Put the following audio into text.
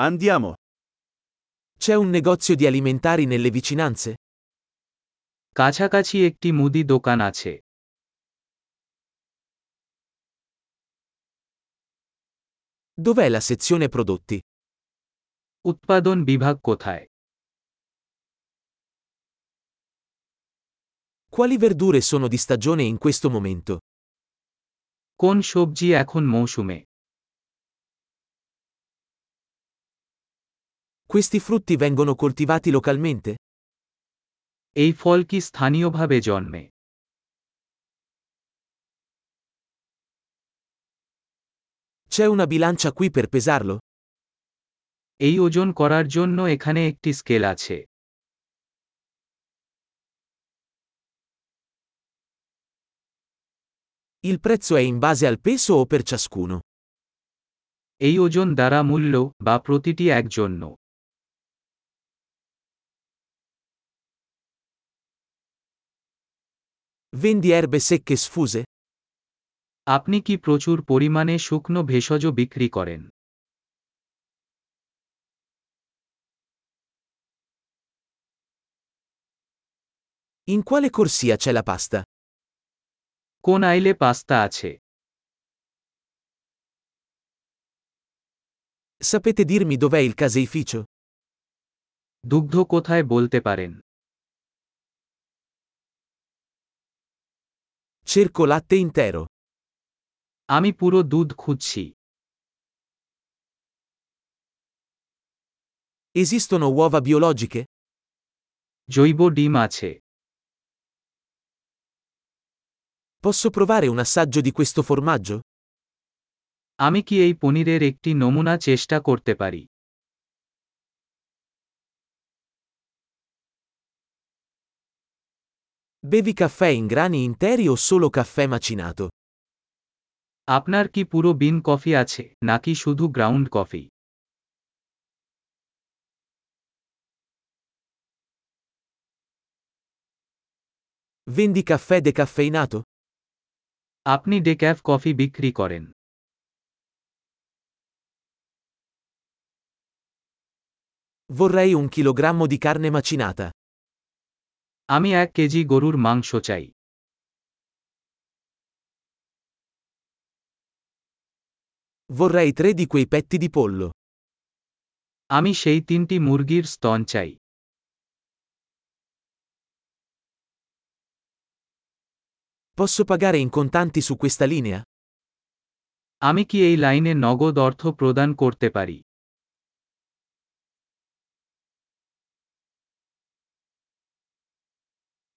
Andiamo. C'è un negozio di alimentari nelle vicinanze? কাছাকাছি একটি মুদি দোকান আছে Dov'è la sezione prodotti? উৎপাদন বিভাগ কোথায় Quali verdure sono di stagione in questo momento? কোন সবজি এখন মৌসুমে Questi frutti vengono coltivati localmente? এই ফল কি স্থানীয়ভাবে জন্মে C'è una bilancia qui per pesarlo? এই ওজন করার জন্য এখানে একটি স্কেল আছে Il prezzo è in base al peso o per ciascuno? এই ওজন দ্বারা মূল্য বা প্রতিটি এক জন্য Vendi erbe secche sfuse? আপনি কি প্রচুর পরিমাণে শুকনো ভেষজ বিক্রি করেন In quale corsia c'è la pasta? কোন আইলে পাস্তা আছে Sapete dirmi dov'è il caseificio? দুগ্ধ কোথায় বলতে পারেন Cerco latte intero. আমি পুরো দুধ খুঁজছি Esistono uova biologiche? জৈব ডিম আছে Posso provare un assaggio di questo formaggio? আমি কি এই পনিরের একটি নমুনা চেষ্টা করতে পারি Bevi caffè in grani interi o solo caffè macinato? আপনার কি পুরো বিন কফি আছে নাকি শুধু ground coffee Vendi caffè decaffeinato? আপনি ডেক্যাফ কফি বিক্রি করেন Vorrei un chilogrammo di carne macinata. আমি এক কেজি গরুর মাংস চাই Vorrei tre di quei petti di pollo. আমি সেই তিনটি মুরগির স্তন চাই Posso pagare in contanti su questa linea? আমি কি এই লাইনে নগদ অর্থ প্রদান করতে পারি